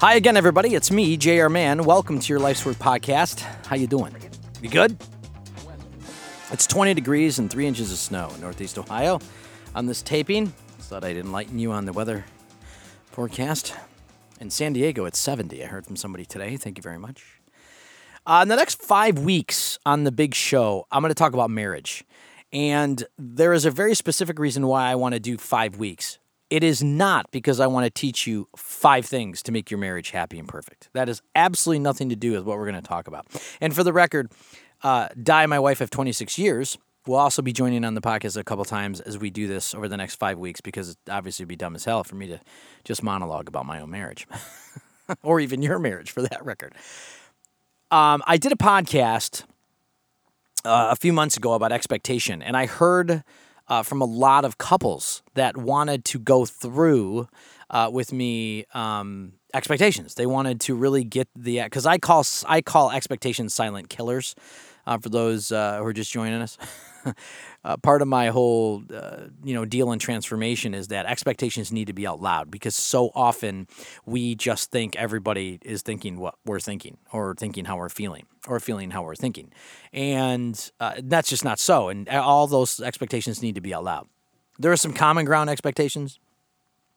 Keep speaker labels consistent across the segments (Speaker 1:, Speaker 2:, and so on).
Speaker 1: Hi again, everybody. It's me, J.R. Mann. Welcome to your Life's Work podcast. How you doing? You good? It's 20 degrees and three inches of snow in Northeast Ohio. On this taping, thought I'd enlighten you on the weather forecast. In San Diego, it's 70. I heard from somebody today. Thank you very much. Uh, in the next five weeks on the big show, I'm going to talk about marriage. And there is a very specific reason why I want to do five weeks. It is not because I want to teach you five things to make your marriage happy and perfect. That has absolutely nothing to do with what we're going to talk about. And for the record, uh, Di, my wife of 26 years, will also be joining on the podcast a couple times as we do this over the next five weeks because it obviously would be dumb as hell for me to just monologue about my own marriage or even your marriage for that record. Um, I did a podcast uh, a few months ago about expectation, and I heard uh, from a lot of couples that wanted to go through uh, with me um, expectations. They wanted to really get the because I call I call expectations silent killers. Uh, for those uh, who are just joining us, uh, part of my whole uh, you know deal in transformation is that expectations need to be out loud because so often we just think everybody is thinking what we're thinking or thinking how we're feeling or feeling how we're thinking, and uh, that's just not so. And all those expectations need to be out loud. There are some common ground expectations,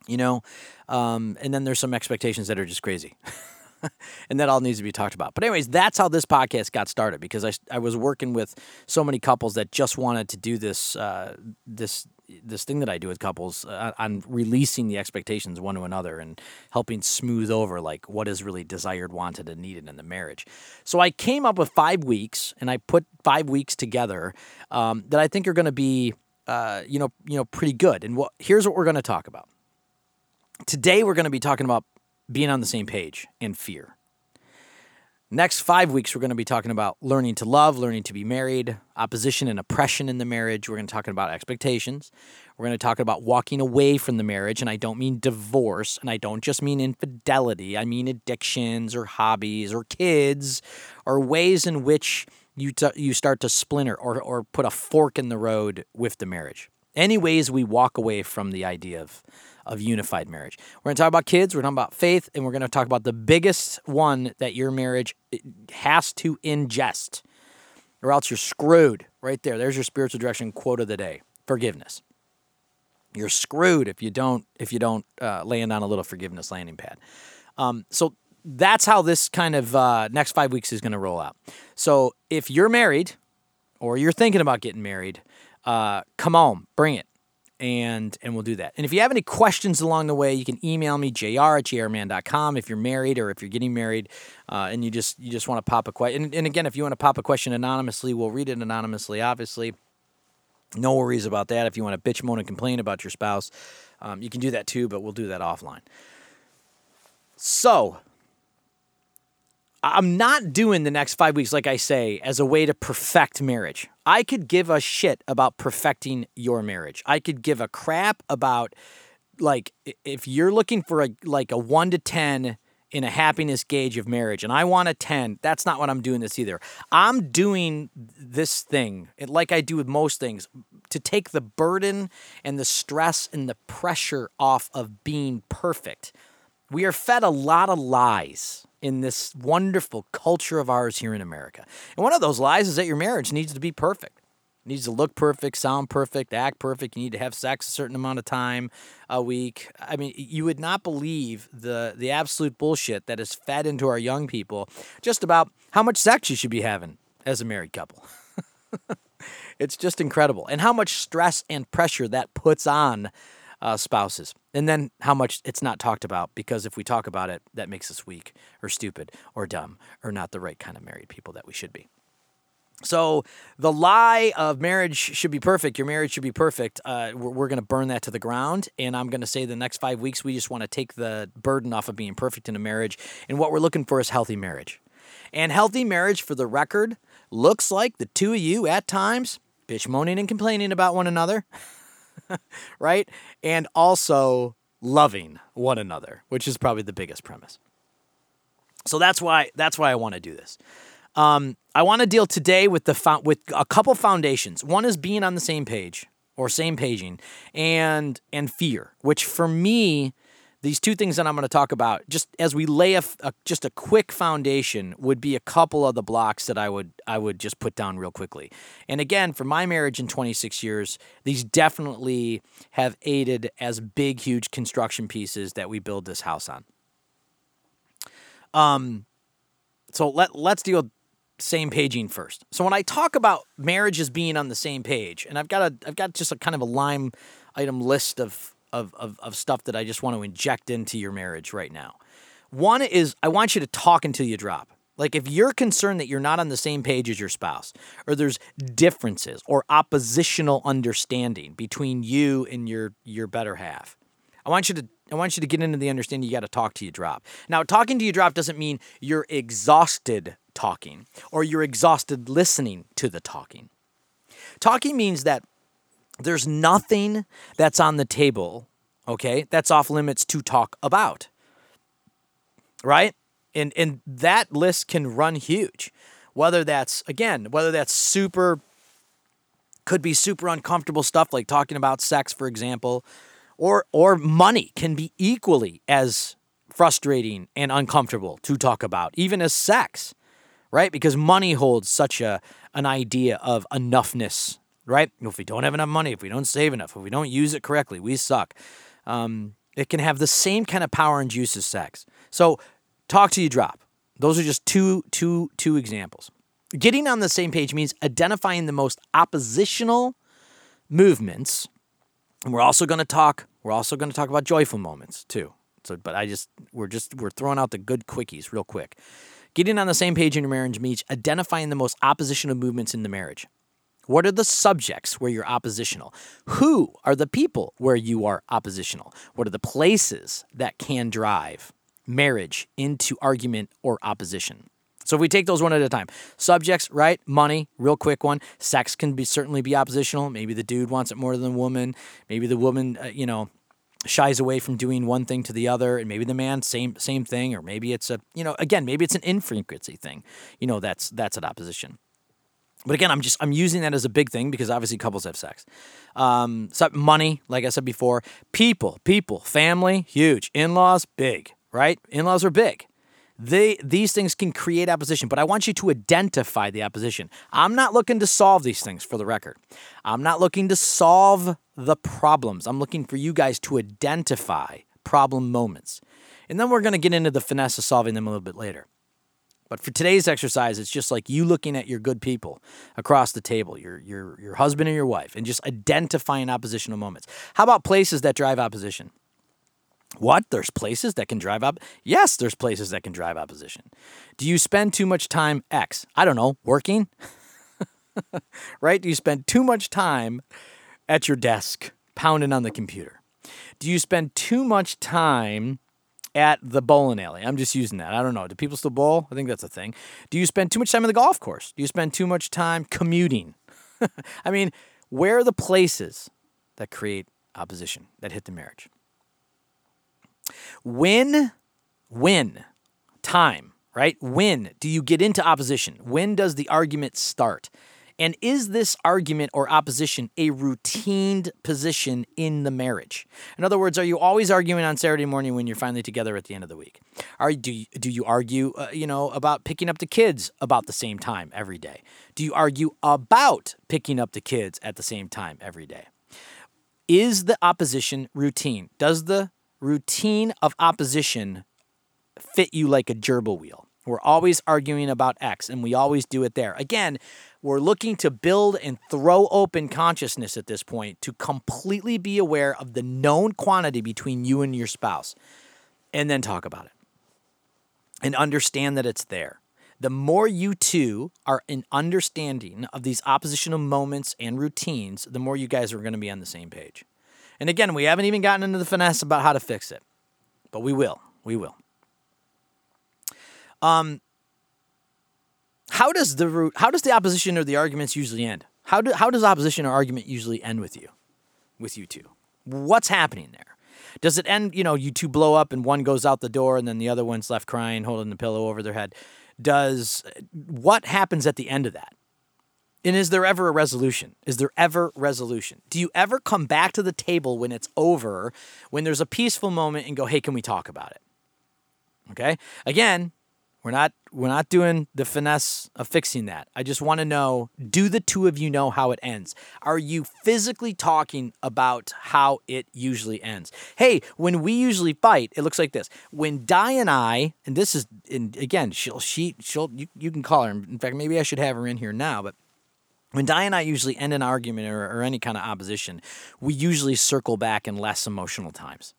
Speaker 1: you know, um, and then there's some expectations that are just crazy. and that all needs to be talked about. But anyways, that's how this podcast got started because I, I was working with so many couples that just wanted to do this uh, this this thing that I do with couples uh, on releasing the expectations one to another and helping smooth over like what is really desired, wanted, and needed in the marriage. So I came up with five weeks, and I put five weeks together um, that I think are going to be uh, you know you know pretty good. And what here's what we're going to talk about. Today we're going to be talking about being on the same page and fear. Next five weeks, we're going to be talking about learning to love, learning to be married, opposition and oppression in the marriage. We're going to talk about expectations. We're going to talk about walking away from the marriage. And I don't mean divorce, and I don't just mean infidelity. I mean addictions or hobbies or kids or ways in which you, t- you start to splinter or, or put a fork in the road with the marriage. Any ways we walk away from the idea of of unified marriage. We're going to talk about kids, we're talking about faith, and we're going to talk about the biggest one that your marriage has to ingest, or else you're screwed. Right there. There's your spiritual direction quote of the day: forgiveness. You're screwed if you don't if you don't uh, land on a little forgiveness landing pad. Um, so that's how this kind of uh, next five weeks is going to roll out. So if you're married or you're thinking about getting married, uh, come on, bring it and and we'll do that. And if you have any questions along the way, you can email me jr at jrman.com if you're married or if you're getting married, uh, and you just you just want to pop a question. And, and again, if you want to pop a question anonymously, we'll read it anonymously. Obviously, no worries about that. If you want to bitch, moan, and complain about your spouse, um, you can do that too, but we'll do that offline. So I'm not doing the next five weeks, like I say, as a way to perfect marriage. I could give a shit about perfecting your marriage. I could give a crap about, like, if you're looking for a like a one to ten in a happiness gauge of marriage, and I want a ten. That's not what I'm doing this either. I'm doing this thing, like I do with most things, to take the burden and the stress and the pressure off of being perfect. We are fed a lot of lies in this wonderful culture of ours here in America. And one of those lies is that your marriage needs to be perfect. It needs to look perfect, sound perfect, act perfect. You need to have sex a certain amount of time a week. I mean, you would not believe the the absolute bullshit that is fed into our young people just about how much sex you should be having as a married couple. it's just incredible. And how much stress and pressure that puts on uh, spouses. And then how much it's not talked about because if we talk about it, that makes us weak or stupid or dumb or not the right kind of married people that we should be. So the lie of marriage should be perfect, your marriage should be perfect. Uh, we're, we're going to burn that to the ground, and I'm going to say the next five weeks we just want to take the burden off of being perfect in a marriage, and what we're looking for is healthy marriage. And healthy marriage, for the record, looks like the two of you at times bitch moaning and complaining about one another. right? And also loving one another, which is probably the biggest premise. So that's why that's why I want to do this. Um, I want to deal today with the fo- with a couple foundations. One is being on the same page or same paging, and and fear, which for me, these two things that I'm going to talk about, just as we lay a, a, just a quick foundation, would be a couple of the blocks that I would I would just put down real quickly. And again, for my marriage in 26 years, these definitely have aided as big, huge construction pieces that we build this house on. Um, so let let's deal same paging first. So when I talk about marriages being on the same page, and I've got a I've got just a kind of a line item list of of, of, of stuff that I just want to inject into your marriage right now. One is I want you to talk until you drop. Like if you're concerned that you're not on the same page as your spouse, or there's differences or oppositional understanding between you and your your better half, I want you to I want you to get into the understanding you got to talk to you drop. Now, talking to you drop doesn't mean you're exhausted talking or you're exhausted listening to the talking. Talking means that there's nothing that's on the table, okay, that's off limits to talk about. Right? And and that list can run huge. Whether that's again, whether that's super could be super uncomfortable stuff like talking about sex for example, or or money can be equally as frustrating and uncomfortable to talk about, even as sex, right? Because money holds such a an idea of enoughness right? If we don't have enough money, if we don't save enough, if we don't use it correctly, we suck. Um, it can have the same kind of power and juice as sex. So, talk to you drop. Those are just two, two, two examples. Getting on the same page means identifying the most oppositional movements. And we're also going to talk. We're also going to talk about joyful moments too. So, but I just we're just we're throwing out the good quickies real quick. Getting on the same page in your marriage means identifying the most oppositional movements in the marriage. What are the subjects where you're oppositional? Who are the people where you are oppositional? What are the places that can drive marriage into argument or opposition? So if we take those one at a time, subjects, right? Money, real quick one. Sex can be certainly be oppositional. Maybe the dude wants it more than the woman. Maybe the woman, uh, you know, shies away from doing one thing to the other, and maybe the man same same thing, or maybe it's a you know again maybe it's an infrequency thing. You know that's that's an opposition. But again, I'm just I'm using that as a big thing because obviously couples have sex. Um, so money, like I said before, people, people, family, huge. In-laws, big, right? In-laws are big. They these things can create opposition, but I want you to identify the opposition. I'm not looking to solve these things for the record. I'm not looking to solve the problems. I'm looking for you guys to identify problem moments. And then we're going to get into the finesse of solving them a little bit later. But for today's exercise, it's just like you looking at your good people across the table, your your your husband and your wife, and just identifying oppositional moments. How about places that drive opposition? What? There's places that can drive up? Yes, there's places that can drive opposition. Do you spend too much time X? I don't know, working? right? Do you spend too much time at your desk pounding on the computer? Do you spend too much time at the bowling alley. I'm just using that. I don't know. Do people still bowl? I think that's a thing. Do you spend too much time on the golf course? Do you spend too much time commuting? I mean, where are the places that create opposition, that hit the marriage? When, when, time, right? When do you get into opposition? When does the argument start? And is this argument or opposition a routined position in the marriage? In other words, are you always arguing on Saturday morning when you're finally together at the end of the week? Are do you, do you argue, uh, you know, about picking up the kids about the same time every day? Do you argue about picking up the kids at the same time every day? Is the opposition routine? Does the routine of opposition fit you like a gerbil wheel? We're always arguing about X, and we always do it there. Again, we're looking to build and throw open consciousness at this point to completely be aware of the known quantity between you and your spouse, and then talk about it and understand that it's there. The more you two are in understanding of these oppositional moments and routines, the more you guys are going to be on the same page. And again, we haven't even gotten into the finesse about how to fix it, but we will. We will. Um, how does the root, how does the opposition or the arguments usually end? How do, how does opposition or argument usually end with you, with you two? What's happening there? Does it end, you know, you two blow up and one goes out the door and then the other one's left crying, holding the pillow over their head? Does what happens at the end of that? And is there ever a resolution? Is there ever resolution? Do you ever come back to the table when it's over, when there's a peaceful moment and go, "Hey, can we talk about it?" Okay? Again, we're not we're not doing the finesse of fixing that. I just want to know, do the two of you know how it ends? Are you physically talking about how it usually ends? Hey, when we usually fight, it looks like this. When Di and I, and this is and again, she'll she she'll you, you can call her. In fact, maybe I should have her in here now, but when Di and I usually end an argument or, or any kind of opposition, we usually circle back in less emotional times.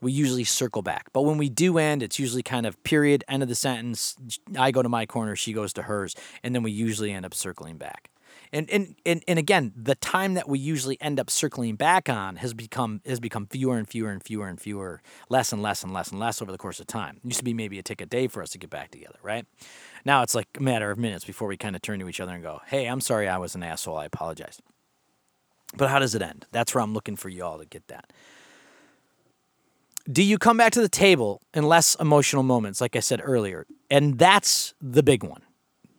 Speaker 1: We usually circle back. But when we do end, it's usually kind of period, end of the sentence. I go to my corner, she goes to hers, and then we usually end up circling back. And, and, and, and again, the time that we usually end up circling back on has become has become fewer and fewer and fewer and fewer, less and less and less and less over the course of time. It used to be maybe a take a day for us to get back together, right? Now it's like a matter of minutes before we kind of turn to each other and go, "Hey, I'm sorry, I was an asshole. I apologize." But how does it end? That's where I'm looking for you all to get that. Do you come back to the table in less emotional moments, like I said earlier? And that's the big one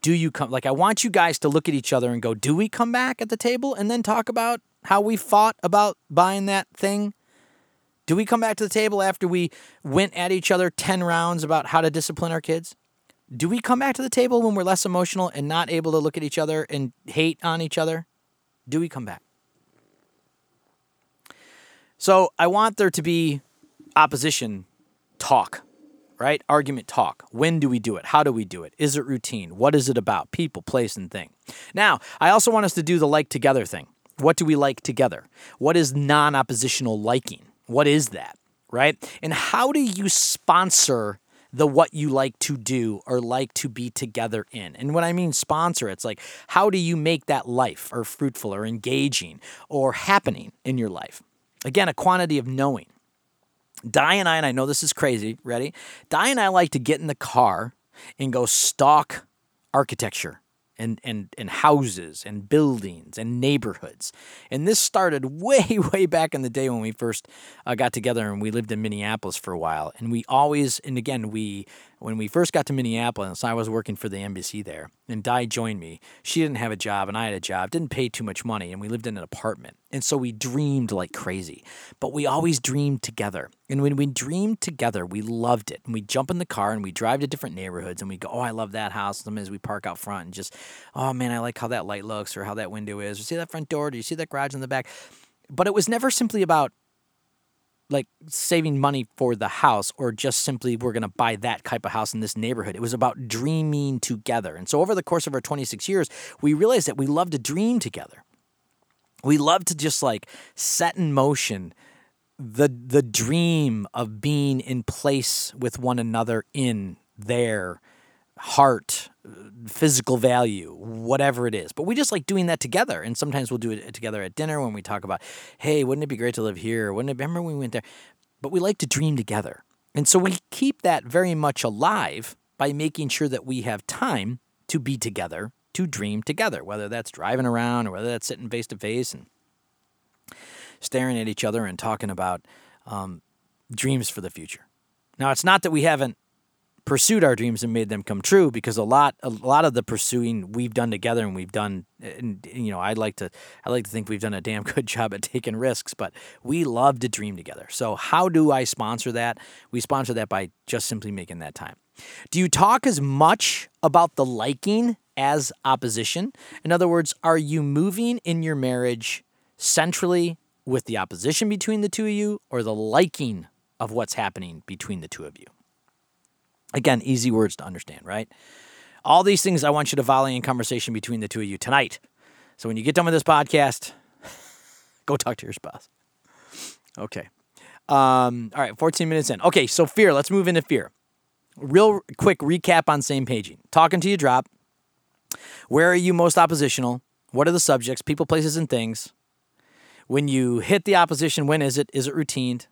Speaker 1: do you come like I want you guys to look at each other and go, do we come back at the table and then talk about how we fought about buying that thing? Do we come back to the table after we went at each other 10 rounds about how to discipline our kids? Do we come back to the table when we're less emotional and not able to look at each other and hate on each other? Do we come back? So I want there to be opposition talk right? Argument talk. When do we do it? How do we do it? Is it routine? What is it about? People, place, and thing. Now, I also want us to do the like together thing. What do we like together? What is non oppositional liking? What is that, right? And how do you sponsor the what you like to do or like to be together in. And when I mean sponsor, it's like how do you make that life or fruitful or engaging or happening in your life? Again, a quantity of knowing. Di and I, and I know this is crazy, ready? Di and I like to get in the car and go stalk architecture and, and, and houses and buildings and neighborhoods. And this started way, way back in the day when we first uh, got together and we lived in Minneapolis for a while. And we always, and again, we when we first got to Minneapolis, I was working for the embassy there, and Di joined me. She didn't have a job, and I had a job, didn't pay too much money, and we lived in an apartment. And so we dreamed like crazy, but we always dreamed together. And when we dreamed together, we loved it. And we jump in the car and we drive to different neighborhoods, and we go, "Oh, I love that house." Sometimes we park out front and just, "Oh man, I like how that light looks, or how that window is. Or see that front door? Do you see that garage in the back?" But it was never simply about like saving money for the house or just simply we're going to buy that type of house in this neighborhood. It was about dreaming together. And so over the course of our 26 years, we realized that we love to dream together. We love to just like set in motion the the dream of being in place with one another in there heart, physical value, whatever it is. But we just like doing that together. And sometimes we'll do it together at dinner when we talk about, hey, wouldn't it be great to live here? Wouldn't it remember when we went there? But we like to dream together. And so we keep that very much alive by making sure that we have time to be together, to dream together, whether that's driving around or whether that's sitting face to face and staring at each other and talking about um, dreams for the future. Now, it's not that we haven't pursued our dreams and made them come true because a lot a lot of the pursuing we've done together and we've done and you know I'd like to I like to think we've done a damn good job at taking risks but we love to dream together. So how do I sponsor that? We sponsor that by just simply making that time. Do you talk as much about the liking as opposition? In other words, are you moving in your marriage centrally with the opposition between the two of you or the liking of what's happening between the two of you? Again, easy words to understand, right? All these things I want you to volley in conversation between the two of you tonight. So when you get done with this podcast, go talk to your spouse. Okay. Um, all right, 14 minutes in. Okay, so fear. Let's move into fear. Real quick recap on same paging. Talking to you drop. Where are you most oppositional? What are the subjects, people, places, and things? When you hit the opposition, when is it? Is it routined?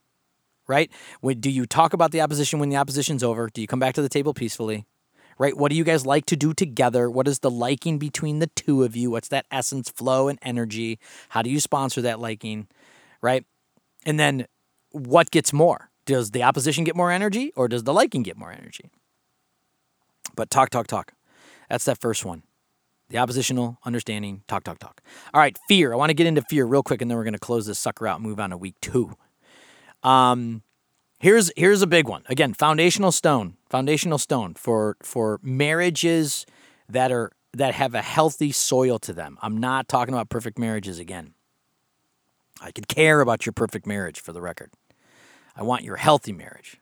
Speaker 1: Right? Do you talk about the opposition when the opposition's over? Do you come back to the table peacefully? Right? What do you guys like to do together? What is the liking between the two of you? What's that essence, flow, and energy? How do you sponsor that liking? Right? And then what gets more? Does the opposition get more energy or does the liking get more energy? But talk, talk, talk. That's that first one. The oppositional understanding, talk, talk, talk. All right, fear. I want to get into fear real quick, and then we're going to close this sucker out and move on to week two. Um, here's here's a big one. Again, foundational stone, foundational stone for for marriages that are that have a healthy soil to them. I'm not talking about perfect marriages again. I could care about your perfect marriage for the record. I want your healthy marriage.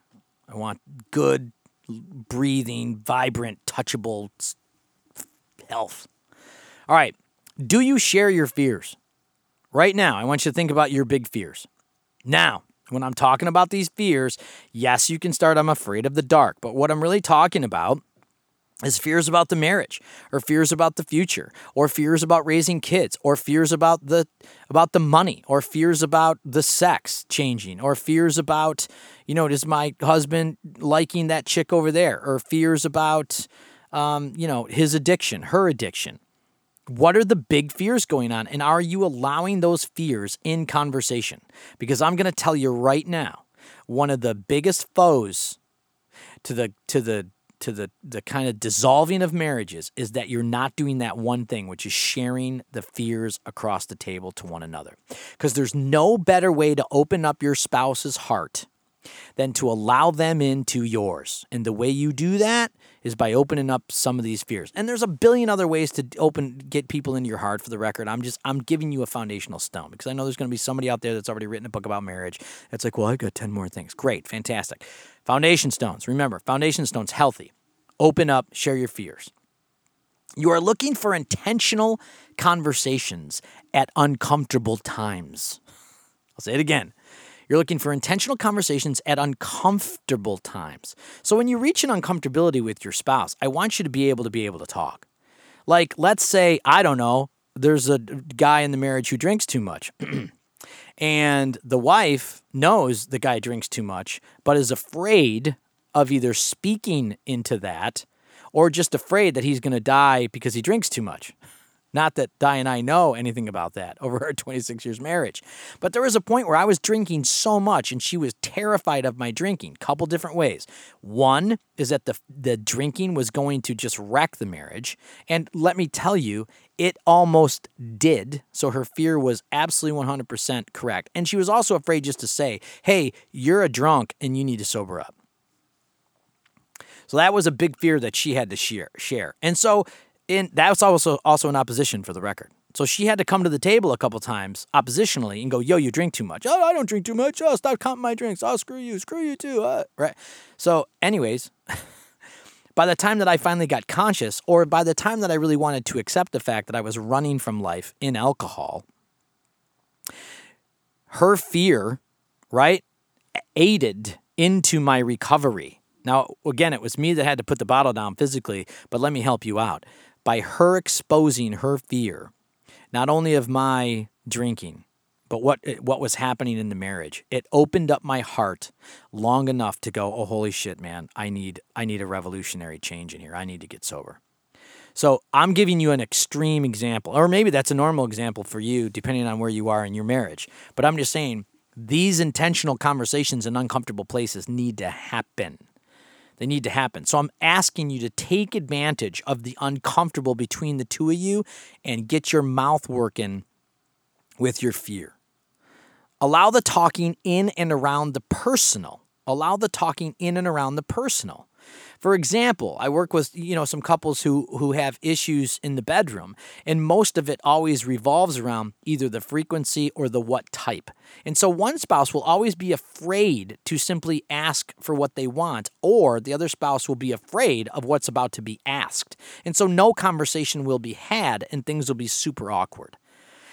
Speaker 1: I want good, breathing, vibrant, touchable health. All right. Do you share your fears? Right now, I want you to think about your big fears. Now, when I'm talking about these fears, yes, you can start, I'm afraid of the dark. But what I'm really talking about is fears about the marriage or fears about the future or fears about raising kids or fears about the about the money or fears about the sex changing or fears about you know does my husband liking that chick over there or fears about um, you know his addiction her addiction what are the big fears going on? And are you allowing those fears in conversation? Because I'm going to tell you right now, one of the biggest foes to the to the to the the kind of dissolving of marriages is that you're not doing that one thing which is sharing the fears across the table to one another because there's no better way to open up your spouse's heart than to allow them into yours and the way you do that is by opening up some of these fears. And there's a billion other ways to open get people into your heart for the record. I'm just I'm giving you a foundational stone because I know there's going to be somebody out there that's already written a book about marriage. It's like, well, I've got 10 more things. Great, fantastic. Foundation stones. Remember, foundation stones healthy. Open up, share your fears. You are looking for intentional conversations at uncomfortable times. I'll say it again. You're looking for intentional conversations at uncomfortable times. So when you reach an uncomfortability with your spouse, I want you to be able to be able to talk. Like, let's say, I don't know, there's a guy in the marriage who drinks too much. and the wife knows the guy drinks too much, but is afraid of either speaking into that or just afraid that he's going to die because he drinks too much. Not that Di and I know anything about that over our 26 years marriage. But there was a point where I was drinking so much and she was terrified of my drinking. Couple different ways. One is that the the drinking was going to just wreck the marriage. And let me tell you, it almost did. So her fear was absolutely 100% correct. And she was also afraid just to say, "Hey, you're a drunk and you need to sober up." So that was a big fear that she had to share. Share. And so in that was also also an opposition for the record. So she had to come to the table a couple times oppositionally and go, "Yo, you drink too much. Oh, I don't drink too much. Oh, stop counting my drinks. Oh, screw you. Screw you too." Uh, right. So, anyways, by the time that I finally got conscious, or by the time that I really wanted to accept the fact that I was running from life in alcohol, her fear, right, aided into my recovery. Now, again, it was me that had to put the bottle down physically, but let me help you out by her exposing her fear, not only of my drinking, but what eh, what was happening in the marriage. It opened up my heart long enough to go, "Oh holy shit, man. I need I need a revolutionary change in here. I need to get sober." So, I'm giving you an extreme example, or maybe that's a normal example for you depending on where you are in your marriage. But I'm just saying these intentional conversations in uncomfortable places need to happen. They need to happen. So I'm asking you to take advantage of the uncomfortable between the two of you and get your mouth working with your fear. Allow the talking in and around the personal. Allow the talking in and around the personal. For example, I work with you know some couples who who have issues in the bedroom, and most of it always revolves around either the frequency or the what type. And so one spouse will always be afraid to simply ask for what they want, or the other spouse will be afraid of what's about to be asked. And so no conversation will be had and things will be super awkward.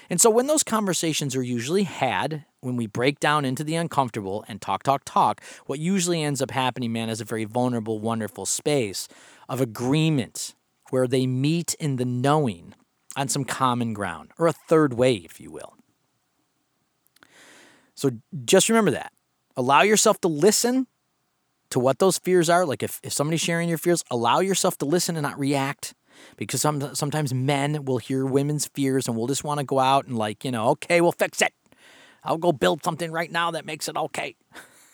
Speaker 1: And so when those conversations are usually had, when we break down into the uncomfortable and talk, talk, talk, what usually ends up happening, man, is a very vulnerable, wonderful space of agreement where they meet in the knowing on some common ground, or a third way, if you will. So just remember that. Allow yourself to listen to what those fears are. Like if, if somebody's sharing your fears, allow yourself to listen and not react because some, sometimes men will hear women's fears and will just want to go out and like you know okay we'll fix it i'll go build something right now that makes it okay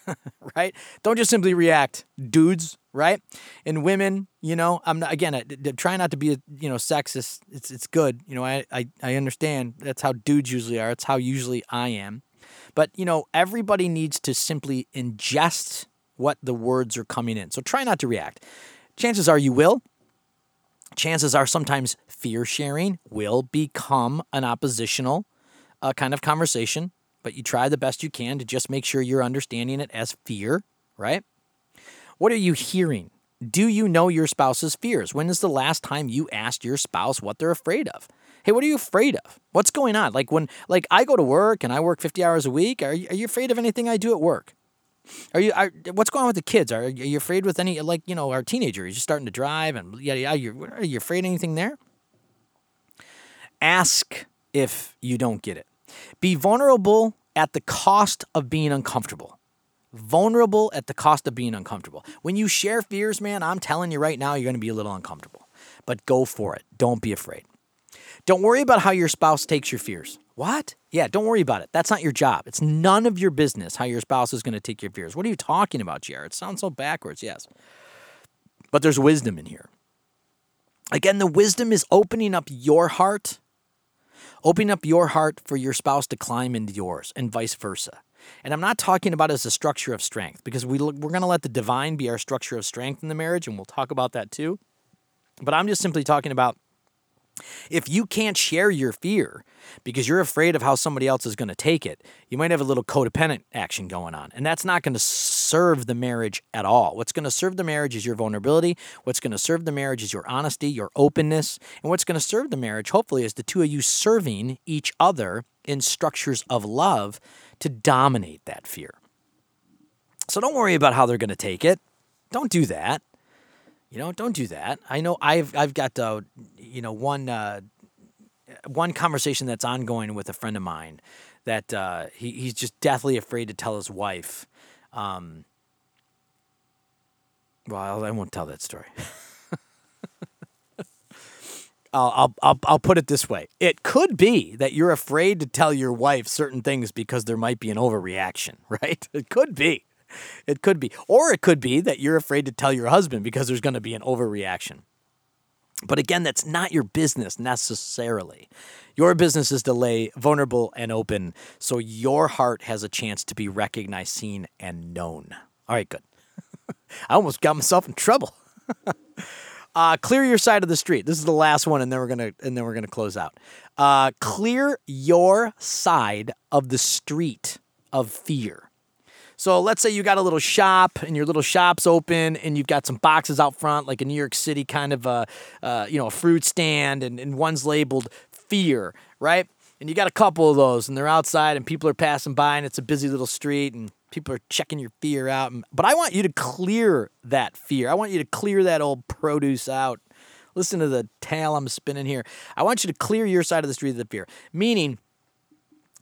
Speaker 1: right? Don't just simply react, dudes, right? And women, you know, I'm not, again, I, I try not to be, you know, sexist. It's it's good, you know. I, I I understand that's how dudes usually are. It's how usually I am, but you know, everybody needs to simply ingest what the words are coming in. So try not to react. Chances are you will. Chances are sometimes fear sharing will become an oppositional uh, kind of conversation but you try the best you can to just make sure you're understanding it as fear, right? What are you hearing? Do you know your spouse's fears? When is the last time you asked your spouse what they're afraid of? Hey, what are you afraid of? What's going on? Like when like I go to work and I work 50 hours a week, are you, are you afraid of anything I do at work? Are you are, what's going on with the kids? Are, are you afraid with any like, you know, our teenager, he's just starting to drive and yeah, yeah, you are you afraid of anything there? Ask if you don't get it. Be vulnerable at the cost of being uncomfortable. Vulnerable at the cost of being uncomfortable. When you share fears, man, I'm telling you right now, you're going to be a little uncomfortable. But go for it. Don't be afraid. Don't worry about how your spouse takes your fears. What? Yeah, don't worry about it. That's not your job. It's none of your business how your spouse is going to take your fears. What are you talking about, Jared? It sounds so backwards, yes. But there's wisdom in here. Again, the wisdom is opening up your heart Open up your heart for your spouse to climb into yours and vice versa. And I'm not talking about as a structure of strength because we, we're going to let the divine be our structure of strength in the marriage, and we'll talk about that too. But I'm just simply talking about if you can't share your fear because you're afraid of how somebody else is going to take it, you might have a little codependent action going on. And that's not going to serve the marriage at all. What's going to serve the marriage is your vulnerability. What's going to serve the marriage is your honesty, your openness. And what's going to serve the marriage, hopefully, is the two of you serving each other in structures of love to dominate that fear. So don't worry about how they're going to take it. Don't do that. You know, don't do that. I know I've I've got uh, you know one uh, one conversation that's ongoing with a friend of mine that uh, he he's just deathly afraid to tell his wife. Um, well, I won't tell that story. I'll, I'll, I'll, I'll put it this way. It could be that you're afraid to tell your wife certain things because there might be an overreaction, right? It could be. It could be. Or it could be that you're afraid to tell your husband because there's going to be an overreaction. But again, that's not your business necessarily. Your business is to lay vulnerable and open so your heart has a chance to be recognized, seen, and known. All right, good. I almost got myself in trouble. uh, clear your side of the street. This is the last one, and then we're gonna and then we're gonna close out. Uh, clear your side of the street of fear. So let's say you got a little shop and your little shop's open and you've got some boxes out front, like a New York City kind of a, uh, you know, a fruit stand, and, and one's labeled fear, right? And you got a couple of those, and they're outside, and people are passing by, and it's a busy little street, and people are checking your fear out. But I want you to clear that fear. I want you to clear that old produce out. Listen to the tail I'm spinning here. I want you to clear your side of the street of the fear, meaning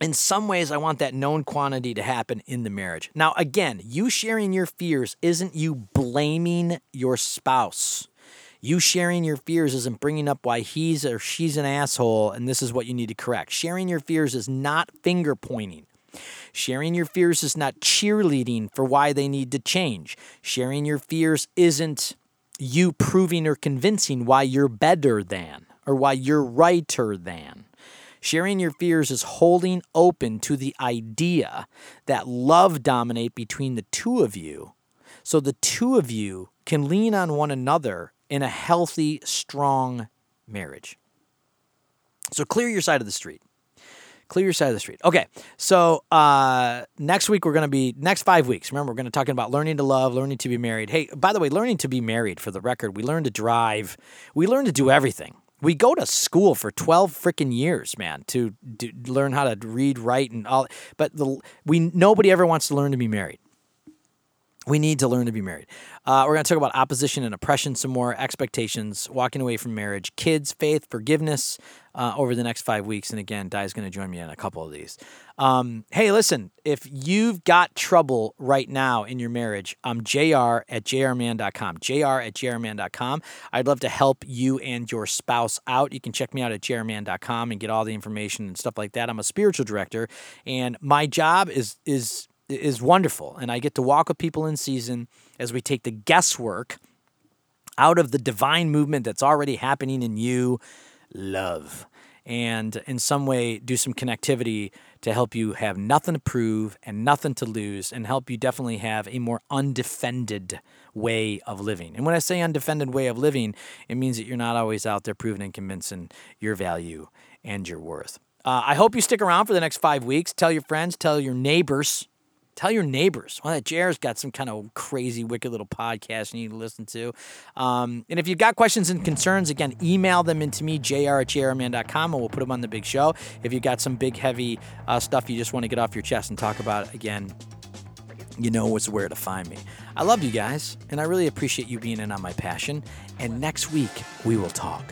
Speaker 1: in some ways, I want that known quantity to happen in the marriage. Now, again, you sharing your fears isn't you blaming your spouse. You sharing your fears isn't bringing up why he's or she's an asshole and this is what you need to correct. Sharing your fears is not finger pointing. Sharing your fears is not cheerleading for why they need to change. Sharing your fears isn't you proving or convincing why you're better than or why you're righter than. Sharing your fears is holding open to the idea that love dominate between the two of you so the two of you can lean on one another in a healthy, strong marriage. So clear your side of the street. Clear your side of the street. Okay, so uh, next week we're going to be next five weeks. Remember, we're going to talking about learning to love, learning to be married. Hey, by the way, learning to be married. For the record, we learn to drive, we learn to do everything we go to school for 12 freaking years man to, to learn how to read write and all but the, we nobody ever wants to learn to be married we need to learn to be married. Uh, we're going to talk about opposition and oppression some more, expectations, walking away from marriage, kids, faith, forgiveness uh, over the next five weeks. And again, Di is going to join me in a couple of these. Um, hey, listen, if you've got trouble right now in your marriage, I'm jr at jrman.com. jr at jrman.com. I'd love to help you and your spouse out. You can check me out at jrman.com and get all the information and stuff like that. I'm a spiritual director, and my job is is is wonderful. And I get to walk with people in season as we take the guesswork out of the divine movement that's already happening in you, love. And in some way, do some connectivity to help you have nothing to prove and nothing to lose, and help you definitely have a more undefended way of living. And when I say undefended way of living, it means that you're not always out there proving and convincing your value and your worth. Uh, I hope you stick around for the next five weeks. Tell your friends, tell your neighbors Tell your neighbors. Well, that JR's got some kind of crazy, wicked little podcast you need to listen to. Um, and if you've got questions and concerns, again, email them into me, jr at jrman.com, and we'll put them on the big show. If you've got some big, heavy uh, stuff you just want to get off your chest and talk about, again, you know what's where to find me. I love you guys, and I really appreciate you being in on my passion. And next week, we will talk.